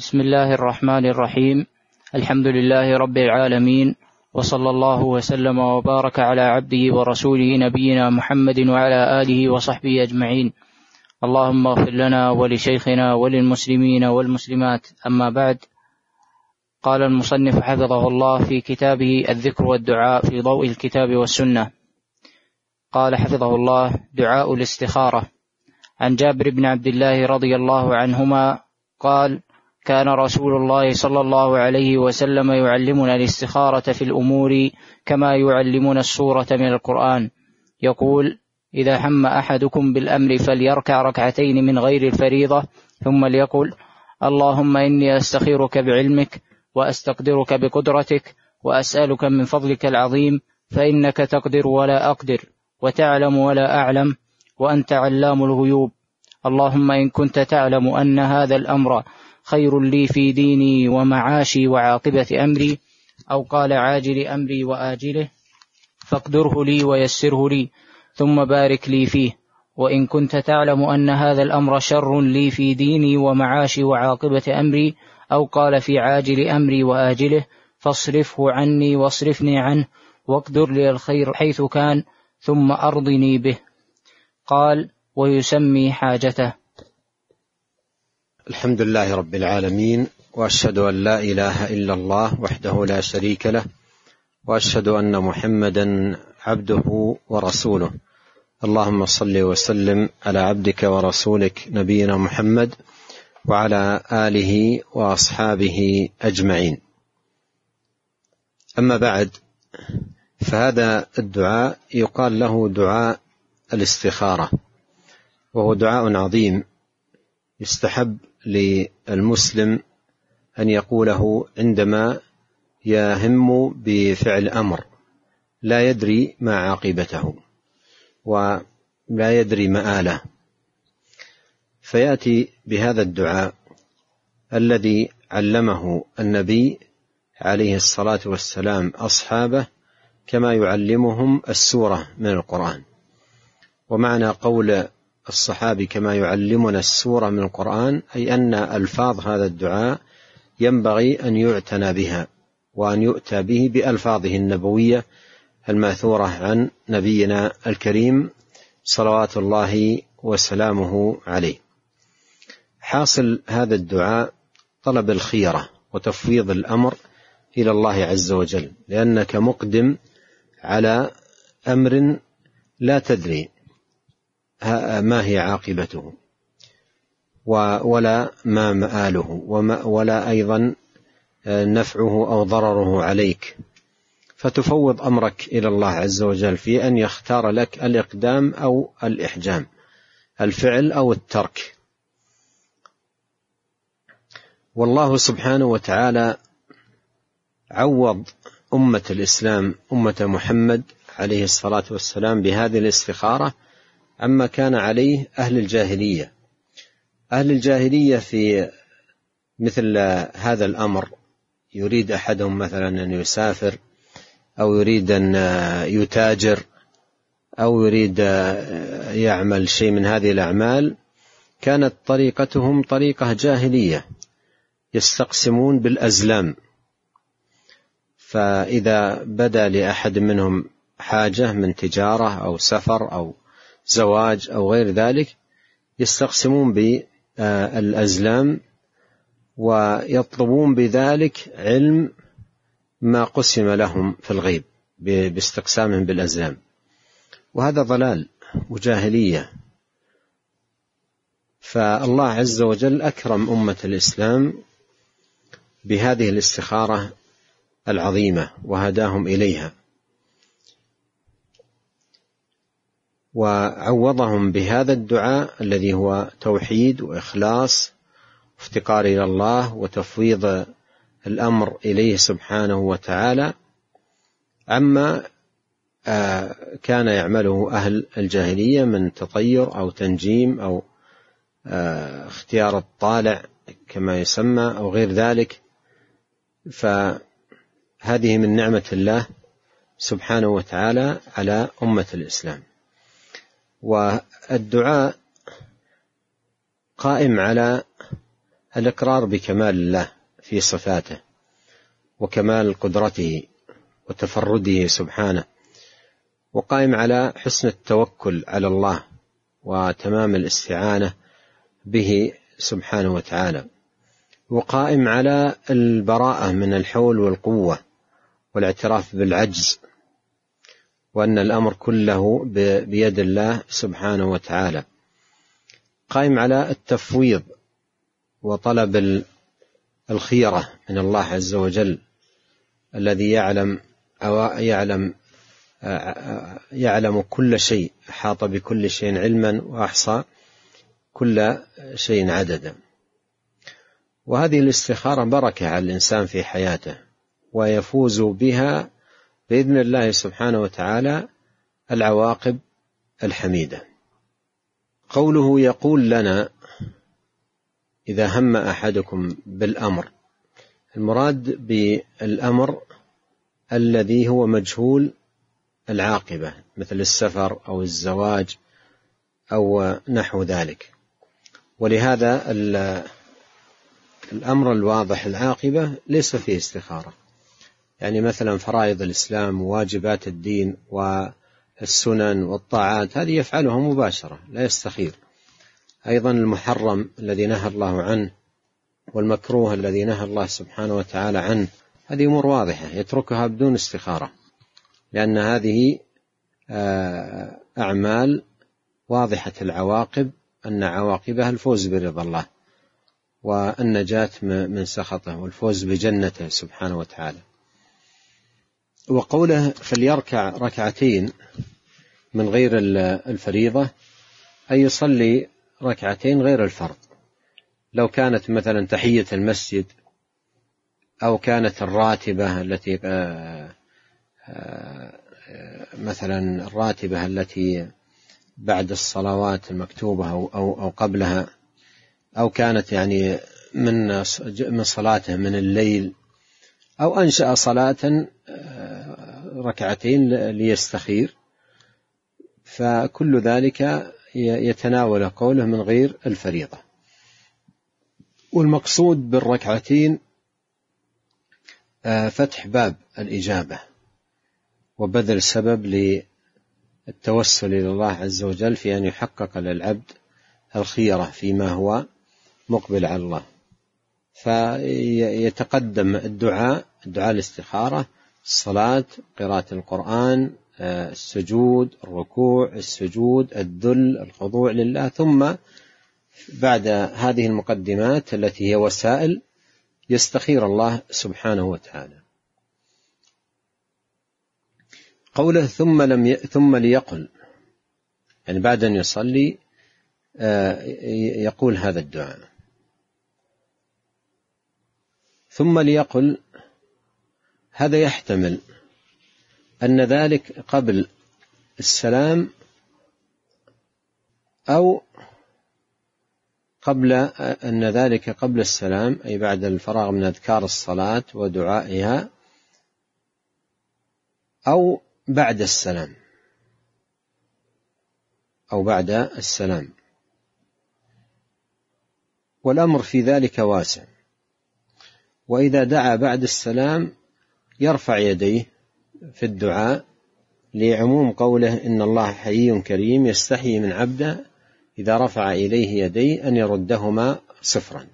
بسم الله الرحمن الرحيم. الحمد لله رب العالمين وصلى الله وسلم وبارك على عبده ورسوله نبينا محمد وعلى آله وصحبه أجمعين. اللهم اغفر لنا ولشيخنا وللمسلمين والمسلمات. أما بعد قال المصنف حفظه الله في كتابه الذكر والدعاء في ضوء الكتاب والسنة. قال حفظه الله دعاء الاستخارة عن جابر بن عبد الله رضي الله عنهما قال كان رسول الله صلى الله عليه وسلم يعلمنا الاستخارة في الأمور كما يعلمنا السورة من القرآن. يقول إذا هم أحدكم بالأمر فليركع ركعتين من غير الفريضه ثم ليقل اللهم إني أستخيرك بعلمك وأستقدرك بقدرتك وأسألك من فضلك العظيم فإنك تقدر ولا أقدر وتعلم ولا أعلم وأنت علام الغيوب اللهم إن كنت تعلم أن هذا الأمر خير لي في ديني ومعاشي وعاقبة أمري أو قال عاجل أمري وآجله فاقدره لي ويسره لي ثم بارك لي فيه. وإن كنت تعلم أن هذا الأمر شر لي في ديني ومعاشي وعاقبة أمري أو قال في عاجل أمري وآجله فاصرفه عني واصرفني عنه واقدر لي الخير حيث كان ثم أرضني به. قال ويسمي حاجته. الحمد لله رب العالمين وأشهد أن لا إله إلا الله وحده لا شريك له وأشهد أن محمدا عبده ورسوله. اللهم صل وسلم على عبدك ورسولك نبينا محمد وعلى آله وأصحابه أجمعين. أما بعد فهذا الدعاء يقال له دعاء الاستخارة وهو دعاء عظيم. يستحب للمسلم أن يقوله عندما يهم بفعل أمر لا يدري ما عاقبته ولا يدري مآله. فيأتي بهذا الدعاء الذي علمه النبي عليه الصلاة والسلام أصحابه كما يعلمهم السورة من القرآن. ومعنى قول الصحابي كما يعلمنا السورة من القرآن أي أن ألفاظ هذا الدعاء ينبغي أن يعتنى بها وأن يؤتى به بألفاظه النبوية الماثورة عن نبينا الكريم صلوات الله وسلامه عليه. حاصل هذا الدعاء طلب الخيرة وتفويض الأمر إلى الله عز وجل لأنك مقدم على أمر لا تدري ما هي عاقبته؟ ولا ما مآله ولا أيضا نفعه أو ضرره عليك. فتفوض أمرك إلى الله عز وجل في أن يختار لك الإقدام أو الإحجام الفعل أو الترك. والله سبحانه وتعالى عوض أمة الإسلام أمة محمد عليه الصلاة والسلام بهذه الاستخارة عما كان عليه أهل الجاهلية. أهل الجاهلية في مثل هذا الأمر يريد أحدهم مثلا أن يسافر أو يريد أن يتاجر أو يريد يعمل شيء من هذه الأعمال كانت طريقتهم طريقة جاهلية يستقسمون بالأزلام. فإذا بدا لأحد منهم حاجة من تجارة أو سفر أو زواج أو غير ذلك يستقسمون بالأزلام ويطلبون بذلك علم ما قسم لهم في الغيب باستقسامهم بالأزلام. وهذا ضلال وجاهلية. فالله عز وجل أكرم أمة الإسلام بهذه الاستخارة العظيمة وهداهم إليها. وعوضهم بهذا الدعاء الذي هو توحيد وإخلاص وافتقار إلى الله وتفويض الأمر إليه سبحانه وتعالى. عما آه، كان يعمله أهل الجاهلية من تطير أو تنجيم أو آه، اختيار الطالع كما يسمى أو غير ذلك. فهذه من نعمة الله سبحانه وتعالى على أمة الإسلام. والدعاء قائم على الإقرار بكمال الله في صفاته وكمال قدرته وتفرده سبحانه وقائم على حسن التوكل على الله وتمام الاستعانة به سبحانه وتعالى وقائم على البراءة من الحول والقوة والاعتراف بالعجز وأن الأمر كله بيد الله سبحانه وتعالى. قائم على التفويض وطلب الخيرة من الله عز وجل الذي يعلم يعلم يعلم كل شيء أحاط بكل شيء علما وأحصى كل شيء عددا. وهذه الاستخارة بركة على الإنسان في حياته ويفوز بها بإذن الله سبحانه وتعالى العواقب الحميدة. قوله يقول لنا إذا هم أحدكم بالأمر المراد بالأمر الذي هو مجهول العاقبة مثل السفر أو الزواج أو نحو ذلك. ولهذا الأمر الواضح العاقبة ليس فيه استخارة. يعني مثلا فرائض الإسلام وواجبات الدين والسنن والطاعات هذه يفعلها مباشرة لا يستخير. أيضا المحرم الذي نهى الله عنه والمكروه الذي نهى الله سبحانه وتعالى عنه هذه أمور واضحة يتركها بدون استخارة لأن هذه آه، أعمال واضحة العواقب أن عواقبها الفوز برضا الله والنجاة من سخطه والفوز بجنته سبحانه وتعالى. وقوله فليركع ركعتين من غير الفريضة أي يصلي ركعتين غير الفرض. لو كانت مثلا تحية المسجد أو كانت الراتبة التي آه، آه، مثلا الراتبة التي بعد الصلوات المكتوبة أو أو قبلها أو كانت يعني من من صلاته من الليل أو أنشأ صلاة ركعتين ليستخير فكل ذلك يتناول قوله من غير الفريضة. والمقصود بالركعتين آه، فتح باب الإجابة وبذل سبب للتوسل إلى الله عز وجل في أن يحقق للعبد الخيرة فيما هو مقبل على الله. فيتقدم الدعاء دعاء الاستخارة الصلاة قراءة القرآن آه، السجود الركوع السجود الذل الخضوع لله. ثم بعد هذه المقدمات التي هي وسائل يستخير الله سبحانه وتعالى. قوله ثم لم ي... ثم ليقل. يعني بعد أن يصلي آه، يقول هذا الدعاء. ثم ليقل هذا يحتمل أن ذلك قبل السلام أو قبل أن ذلك قبل السلام أي بعد الفراغ من أذكار الصلاة ودعائها أو بعد السلام. أو بعد السلام. والأمر في ذلك واسع. وإذا دعا بعد السلام يرفع يديه في الدعاء لعموم قوله إن الله حيي كريم يستحيي من عبده إذا رفع إليه يديه أن يردهما صفرا.